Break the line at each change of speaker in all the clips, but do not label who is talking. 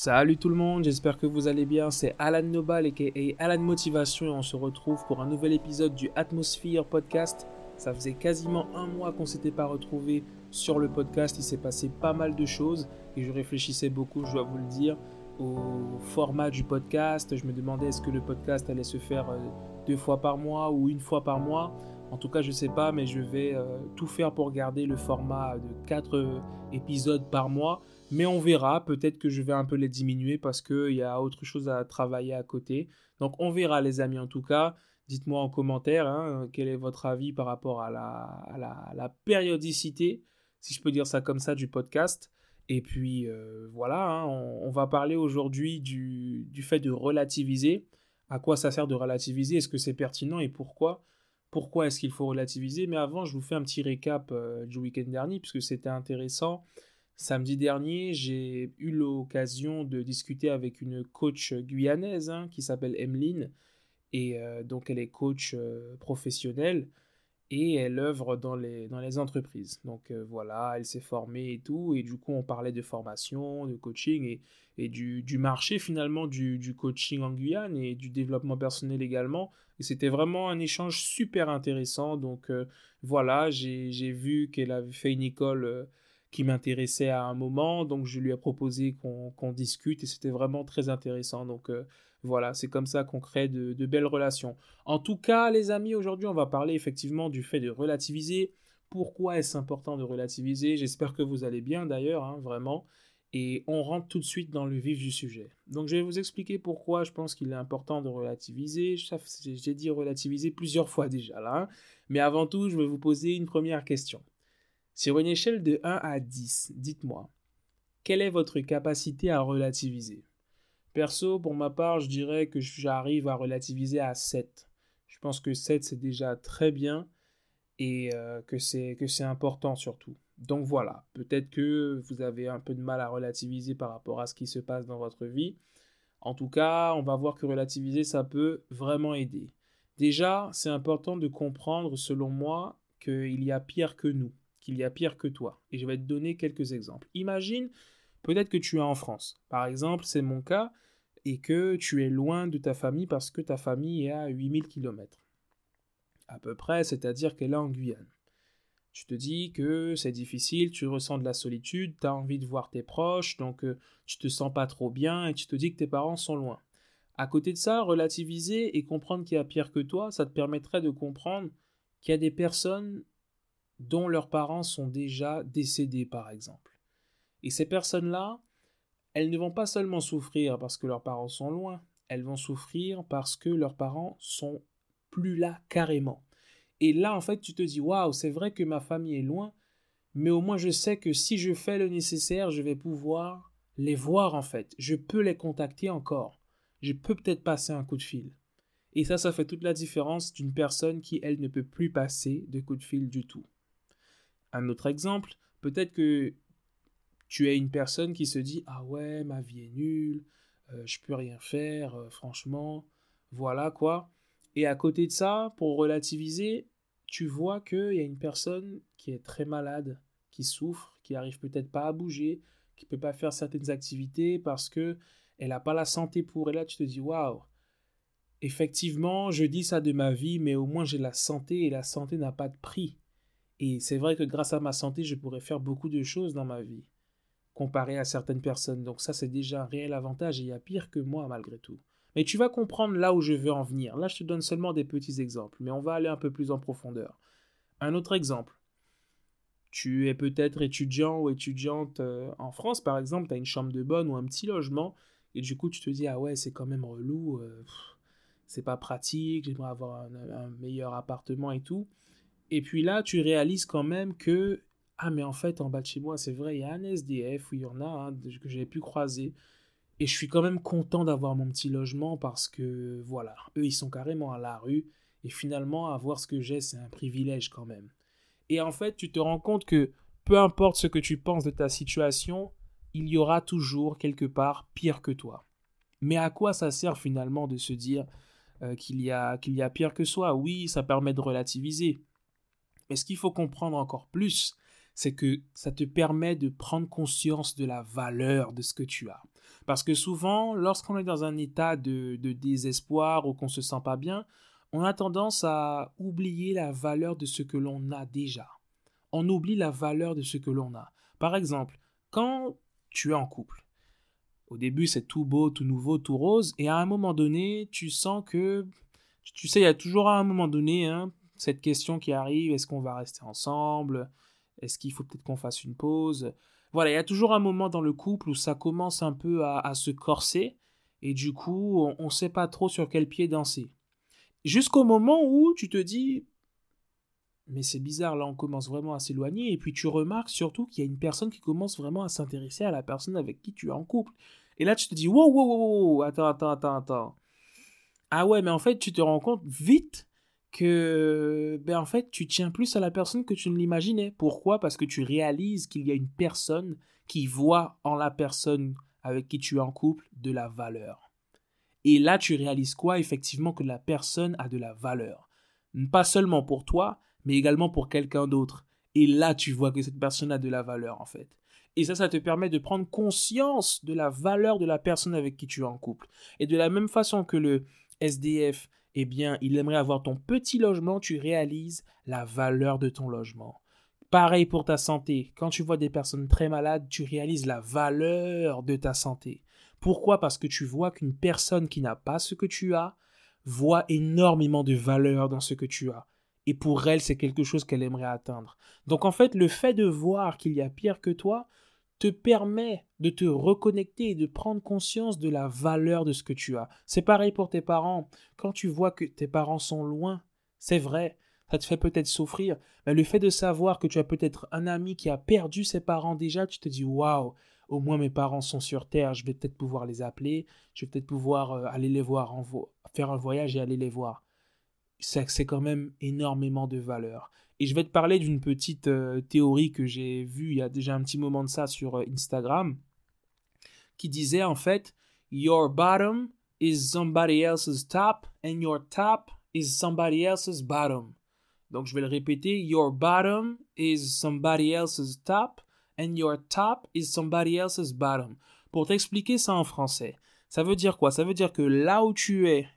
Salut tout le monde, j'espère que vous allez bien. C'est Alan Nobal et Alan Motivation et on se retrouve pour un nouvel épisode du Atmosphere Podcast. Ça faisait quasiment un mois qu'on s'était pas retrouvé sur le podcast. Il s'est passé pas mal de choses et je réfléchissais beaucoup, je dois vous le dire, au format du podcast. Je me demandais est-ce que le podcast allait se faire euh, deux fois par mois ou une fois par mois. En tout cas, je sais pas, mais je vais euh, tout faire pour garder le format de quatre euh, épisodes par mois. Mais on verra, peut-être que je vais un peu les diminuer parce qu'il y a autre chose à travailler à côté. Donc on verra les amis en tout cas. Dites-moi en commentaire hein, quel est votre avis par rapport à la, périodicité, si je peux dire ça comme ça, du podcast. Et puis euh, voilà, hein, on, va parler aujourd'hui du, fait de relativiser. À quoi ça sert de relativiser? Est-ce que c'est pertinent et pourquoi? Pourquoi est-ce qu'il faut relativiser Mais avant, je vous fais un petit récap euh, du week-end dernier, puisque c'était intéressant. Samedi dernier, j'ai eu l'occasion de discuter avec une coach guyanaise hein, qui s'appelle Emeline. Et euh, donc, elle est coach euh, professionnelle et elle œuvre dans les, dans les entreprises. Donc voilà, elle s'est formée et tout. Et du coup, on parlait de formation, de coaching et, et du, marché finalement du, coaching en Guyane et du développement personnel également. C'était vraiment un échange super intéressant. Donc voilà, j'ai vu qu'elle avait fait une école qui m'intéressait à un moment, donc je lui ai proposé qu'on discute et c'était vraiment très intéressant. Donc euh, voilà, c'est comme ça qu'on crée de, belles relations. En tout cas, les amis, aujourd'hui on va parler effectivement du fait de relativiser. Pourquoi est-ce important de relativiser? J'espère que vous allez bien d'ailleurs, hein, vraiment. Et on rentre tout de suite dans le vif du sujet. Donc je vais vous expliquer pourquoi je pense qu'il est important de relativiser. J'ai dit relativiser plusieurs fois déjà là. Hein. Mais avant tout, je vais vous poser une première question. Sur une échelle de 1 à 10, dites-moi, quelle est votre capacité à relativiser? Perso, pour ma part, je dirais que j'arrive à relativiser à 7. Je pense que 7, c'est déjà très bien et euh, que c'est important surtout. Donc voilà, peut-être que vous avez un peu de mal à relativiser par rapport à ce qui se passe dans votre vie. En tout cas, on va voir que relativiser, ça peut vraiment aider. Déjà, c'est important de comprendre, selon moi, qu'il y a pire que nous qu'il y a pire que toi. Et je vais te donner quelques exemples. Imagine, peut-être que tu es en France. Par exemple, c'est mon cas, et que tu es loin de ta famille parce que ta famille est à 8000 km. À peu près, c'est-à-dire qu'elle est en Guyane. Tu te dis que c'est difficile, tu ressens de la solitude, tu as envie de voir tes proches, donc euh, tu te sens pas trop bien et tu te dis que tes parents sont loin. À côté de ça, relativiser et comprendre qu'il y a pire que toi, ça te permettrait de comprendre qu'il y a des personnes dont leurs parents sont déjà décédés, par exemple. Et ces personnes-là, elles ne vont pas seulement souffrir parce que leurs parents sont loin, elles vont souffrir parce que leurs parents sont plus là carrément. Et là, en fait, tu te dis, waouh, c'est vrai que ma famille est loin, mais au moins je sais que si je fais le nécessaire, je vais pouvoir les voir, en fait. Je peux les contacter encore. Je peux peut-être passer un coup de fil. Et ça, ça fait toute la différence d'une personne qui, elle, ne peut plus passer de coup de fil du tout. Un autre exemple, peut-être que tu es une personne qui se dit Ah ouais, ma vie est nulle, euh, je peux rien faire, euh, franchement, voilà quoi. Et à côté de ça, pour relativiser, tu vois qu'il y a une personne qui est très malade, qui souffre, qui arrive peut-être pas à bouger, qui peut pas faire certaines activités parce que elle n'a pas la santé pour. Et là, tu te dis Waouh, effectivement, je dis ça de ma vie, mais au moins j'ai la santé et la santé n'a pas de prix. Et c'est vrai que grâce à ma santé, je pourrais faire beaucoup de choses dans ma vie, comparé à certaines personnes. Donc ça, c'est déjà un réel avantage et il y a pire que moi malgré tout. Mais tu vas comprendre là où je veux en venir. Là, je te donne seulement des petits exemples, mais on va aller un peu plus en profondeur. Un autre exemple. Tu es peut-être étudiant ou étudiante euh, en France, par exemple, tu as une chambre de bonne ou un petit logement, et du coup, tu te dis, ah ouais, c'est quand même relou, euh, c'est pas pratique, j'aimerais avoir un meilleur appartement et tout. Et puis là, tu réalises quand même que, ah mais en fait, en bas de chez moi, c'est vrai, il y a un SDF, où il y en a, hein, que j'ai pu croiser. Et je suis quand même content d'avoir mon petit logement parce que, voilà, eux, ils sont carrément à la rue. Et finalement, avoir ce que j'ai, c'est un privilège quand même. Et en fait, tu te rends compte que peu importe ce que tu penses de ta situation, il y aura toujours quelque part pire que toi. Mais à quoi ça sert finalement de se dire euh, qu'il y, a, qu'il y a pire que soi? Oui, ça permet de relativiser. Mais ce qu'il faut comprendre encore plus, c'est que ça te permet de prendre conscience de la valeur de ce que tu as. Parce que souvent, lorsqu'on est dans un état de, de désespoir ou qu'on se sent pas bien, on a tendance à oublier la valeur de ce que l'on a déjà. On oublie la valeur de ce que l'on a. Par exemple, quand tu es en couple, au début c'est tout beau, tout nouveau, tout rose, et à un moment donné, tu sens que, tu sais, il y a toujours à un moment donné hein, cette question qui arrive, est-ce qu'on va rester ensemble? Est-ce qu'il faut peut-être qu'on fasse une pause? Voilà, il y a toujours un moment dans le couple où ça commence un peu à, se corser, et du coup, on ne sait pas trop sur quel pied danser. Jusqu'au moment où tu te dis, mais c'est bizarre, là on commence vraiment à s'éloigner, et puis tu remarques surtout qu'il y a une personne qui commence vraiment à s'intéresser à la personne avec qui tu es en couple. Et là tu te dis, wow, wow, wow, wow, attends, attends, attends, attends. Ah ouais, mais en fait tu te rends compte vite que, ben en fait tu tiens plus à la personne que tu ne l'imaginais. Pourquoi? Parce que tu réalises qu'il y a une personne qui voit en la personne avec qui tu es en couple de la valeur. Et là tu réalises quoi? Effectivement que la personne a de la valeur. Pas seulement pour toi, mais également pour quelqu'un d'autre. Et là, tu vois que cette personne a de la valeur, en fait. Et ça, ça te permet de prendre conscience de la valeur de la personne avec qui tu es en couple. Et de la même façon que le SDF, eh bien, il aimerait avoir ton petit logement, tu réalises la valeur de ton logement. Pareil pour ta santé. Quand tu vois des personnes très malades, tu réalises la valeur de ta santé. Pourquoi? Parce que tu vois qu'une personne qui n'a pas ce que tu as voit énormément de valeur dans ce que tu as et pour elle, c'est quelque chose qu'elle aimerait atteindre. Donc en fait, le fait de voir qu'il y a pire que toi te permet de te reconnecter et de prendre conscience de la valeur de ce que tu as. C'est pareil pour tes parents. Quand tu vois que tes parents sont loin, c'est vrai, ça te fait peut-être souffrir, mais le fait de savoir que tu as peut-être un ami qui a perdu ses parents déjà, tu te dis waouh, au moins mes parents sont sur terre, je vais peut-être pouvoir les appeler, je vais peut-être pouvoir euh, aller les voir, faire un voyage et aller les voir c'est quand même énormément de valeur. Et je vais te parler d'une petite euh, théorie que j'ai vue il y a déjà un petit moment de ça sur euh, Instagram, qui disait en fait, Your bottom is somebody else's top, and your top is somebody else's bottom. Donc je vais le répéter, Your bottom is somebody else's top, and your top is somebody else's bottom. Pour t'expliquer ça en français, ça veut dire quoi? Ça veut dire que là où tu es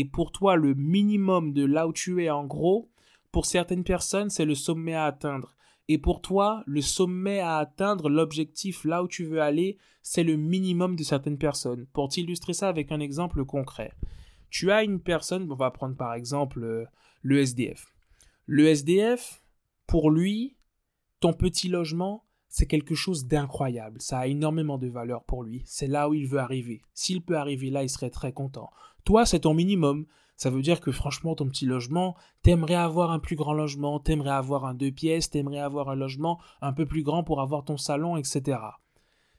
et pour toi le minimum de là où tu es en gros, pour certaines personnes c'est le sommet à atteindre. Et pour toi, le sommet à atteindre, l'objectif là où tu veux aller, c'est le minimum de certaines personnes. Pour t'illustrer ça avec un exemple concret. Tu as une personne, on va prendre par exemple euh, le SDF. Le SDF, pour lui, ton petit logement, c'est quelque chose d'incroyable. Ça a énormément de valeur pour lui. C'est là où il veut arriver. S'il peut arriver là, il serait très content. Toi, c'est ton minimum. Ça veut dire que franchement, ton petit logement, t'aimerais avoir un plus grand logement, t'aimerais avoir un deux pièces, t'aimerais avoir un logement un peu plus grand pour avoir ton salon, etc.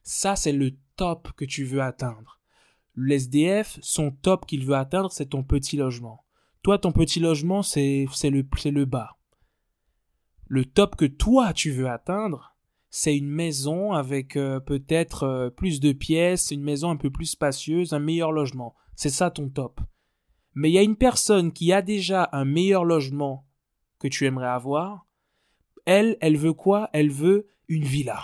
Ça, c'est le top que tu veux atteindre. L'SDF, son top qu'il veut atteindre, c'est ton petit logement. Toi, ton petit logement, c'est le, le bas. Le top que toi, tu veux atteindre, c'est une maison avec euh, peut-être euh, plus de pièces, une maison un peu plus spacieuse, un meilleur logement. C'est ça ton top. Mais il y a une personne qui a déjà un meilleur logement que tu aimerais avoir. Elle, elle veut quoi? Elle veut une villa.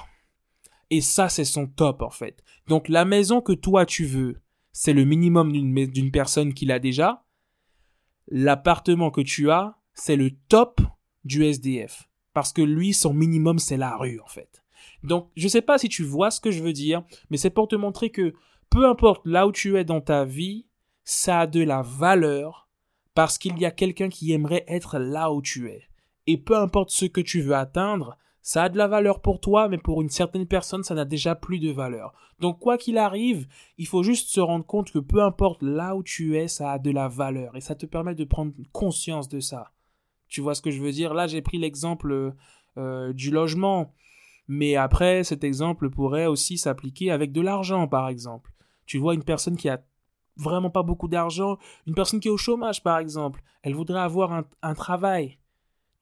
Et ça, c'est son top en fait. Donc la maison que toi tu veux, c'est le minimum d'une personne qui l'a déjà. L'appartement que tu as, c'est le top du SDF. Parce que lui, son minimum, c'est la rue en fait. Donc je ne sais pas si tu vois ce que je veux dire, mais c'est pour te montrer que peu importe là où tu es dans ta vie, ça a de la valeur parce qu'il y a quelqu'un qui aimerait être là où tu es. Et peu importe ce que tu veux atteindre, ça a de la valeur pour toi, mais pour une certaine personne, ça n'a déjà plus de valeur. Donc quoi qu'il arrive, il faut juste se rendre compte que peu importe là où tu es, ça a de la valeur. Et ça te permet de prendre conscience de ça. Tu vois ce que je veux dire? Là, j'ai pris l'exemple euh, du logement. Mais après, cet exemple pourrait aussi s'appliquer avec de l'argent, par exemple. Tu vois une personne qui a vraiment pas beaucoup d'argent, une personne qui est au chômage par exemple, elle voudrait avoir un, travail.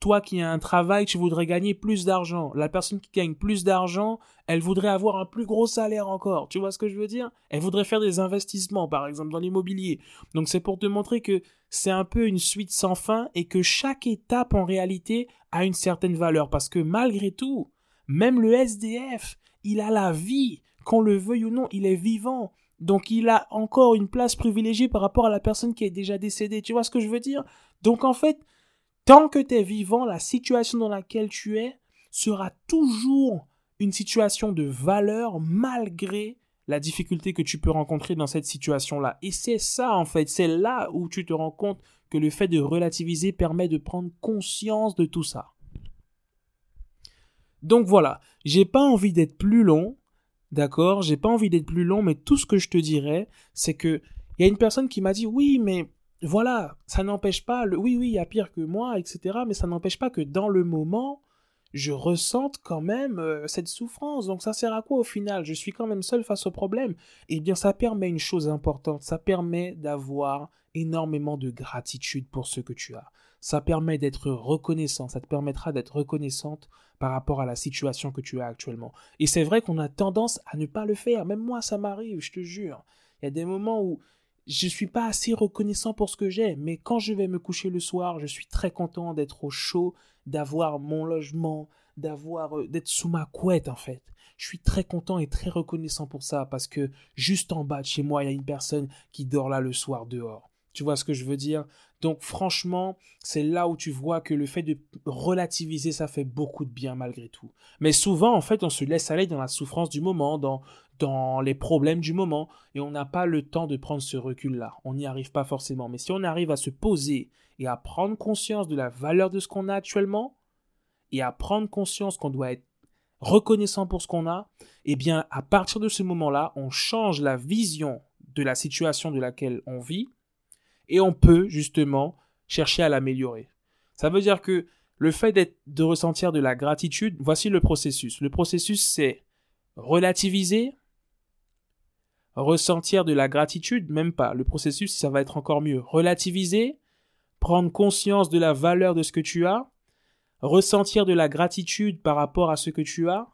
Toi qui as un travail, tu voudrais gagner plus d'argent. La personne qui gagne plus d'argent, elle voudrait avoir un plus gros salaire encore. Tu vois ce que je veux dire? Elle voudrait faire des investissements, par exemple, dans l'immobilier. Donc c'est pour te montrer que c'est un peu une suite sans fin et que chaque étape en réalité a une certaine valeur. Parce que malgré tout, même le SDF, il a la vie qu'on le veuille ou non, il est vivant. Donc il a encore une place privilégiée par rapport à la personne qui est déjà décédée. Tu vois ce que je veux dire? Donc en fait, tant que tu es vivant, la situation dans laquelle tu es sera toujours une situation de valeur malgré la difficulté que tu peux rencontrer dans cette situation-là. Et c'est ça, en fait, c'est là où tu te rends compte que le fait de relativiser permet de prendre conscience de tout ça. Donc voilà, j'ai pas envie d'être plus long, d'accord? J'ai pas envie d'être plus long, mais tout ce que je te dirais, c'est que il y a une personne qui m'a dit oui, mais voilà, ça n'empêche pas oui, oui, il y a pire que moi, etc. Mais ça n'empêche pas que dans le moment, je ressente quand même euh, cette souffrance. Donc ça sert à quoi au final? Je suis quand même seul face au problème. Eh bien, ça permet une chose importante, ça permet d'avoir énormément de gratitude pour ce que tu as. Ça permet d'être reconnaissant, ça te permettra d'être reconnaissante par rapport à la situation que tu as actuellement. Et c'est vrai qu'on a tendance à ne pas le faire. Même moi, ça m'arrive, je te jure. Il y a des moments où je suis pas assez reconnaissant pour ce que j'ai, mais quand je vais me coucher le soir, je suis très content d'être au chaud, d'avoir mon logement, d'avoir euh, d'être sous ma couette en fait. Je suis très content et très reconnaissant pour ça parce que juste en bas de chez moi, il y a une personne qui dort là le soir dehors. Tu vois ce que je veux dire? Donc franchement, c'est là où tu vois que le fait de relativiser, ça fait beaucoup de bien malgré tout. Mais souvent, en fait, on se laisse aller dans la souffrance du moment, dans, dans les problèmes du moment, et on n'a pas le temps de prendre ce recul-là. On n'y arrive pas forcément. Mais si on arrive à se poser et à prendre conscience de la valeur de ce qu'on a actuellement, et à prendre conscience qu'on doit être reconnaissant pour ce qu'on a, eh bien, à partir de ce moment-là, on change la vision de la situation de laquelle on vit, et on peut justement chercher à l'améliorer. Ça veut dire que le fait de ressentir de la gratitude, voici le processus. Le processus, c'est relativiser, ressentir de la gratitude, même pas. Le processus, ça va être encore mieux. Relativiser, prendre conscience de la valeur de ce que tu as, ressentir de la gratitude par rapport à ce que tu as,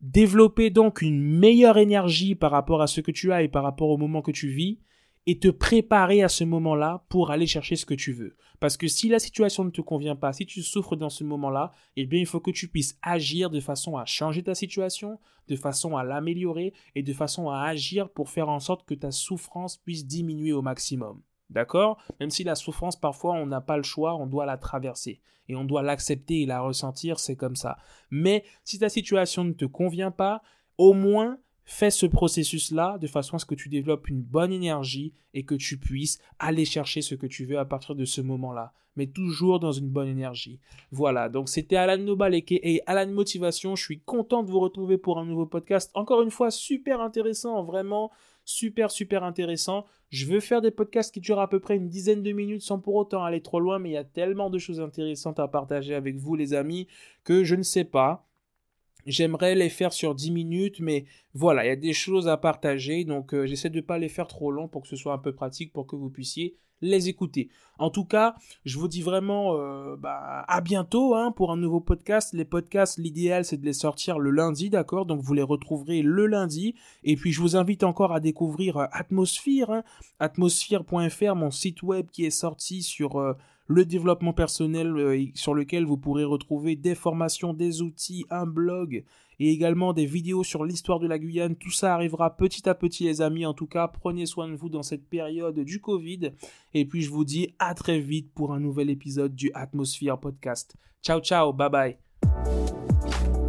développer donc une meilleure énergie par rapport à ce que tu as et par rapport au moment que tu vis, et te préparer à ce moment-là pour aller chercher ce que tu veux. Parce que si la situation ne te convient pas, si tu souffres dans ce moment-là, eh bien, il faut que tu puisses agir de façon à changer ta situation, de façon à l'améliorer et de façon à agir pour faire en sorte que ta souffrance puisse diminuer au maximum. D'accord? Même si la souffrance, parfois, on n'a pas le choix, on doit la traverser. Et on doit l'accepter et la ressentir, c'est comme ça. Mais si ta situation ne te convient pas, au moins Fais ce processus-là de façon à ce que tu développes une bonne énergie et que tu puisses aller chercher ce que tu veux à partir de ce moment-là. Mais toujours dans une bonne énergie. Voilà, donc c'était Alan Nobal et Alan Motivation. Je suis content de vous retrouver pour un nouveau podcast. Encore une fois, super intéressant, vraiment super, super intéressant. Je veux faire des podcasts qui durent à peu près une dizaine de minutes sans pour autant aller trop loin, mais il y a tellement de choses intéressantes à partager avec vous, les amis, que je ne sais pas. J'aimerais les faire sur 10 minutes, mais voilà, il y a des choses à partager, donc euh, j'essaie de ne pas les faire trop long pour que ce soit un peu pratique pour que vous puissiez les écouter. En tout cas, je vous dis vraiment euh, bah, à bientôt hein, pour un nouveau podcast. Les podcasts, l'idéal c'est de les sortir le lundi, d'accord? Donc vous les retrouverez le lundi. Et puis je vous invite encore à découvrir euh, Atmosphere, hein, atmosphere.fr, mon site web qui est sorti sur le développement personnel euh, sur lequel vous pourrez retrouver des formations, des outils, un blog et également des vidéos sur l'histoire de la Guyane. Tout ça arrivera petit à petit les amis. En tout cas, prenez soin de vous dans cette période du Covid. Et puis je vous dis à très vite pour un nouvel épisode du Atmosphere Podcast. Ciao ciao, bye bye.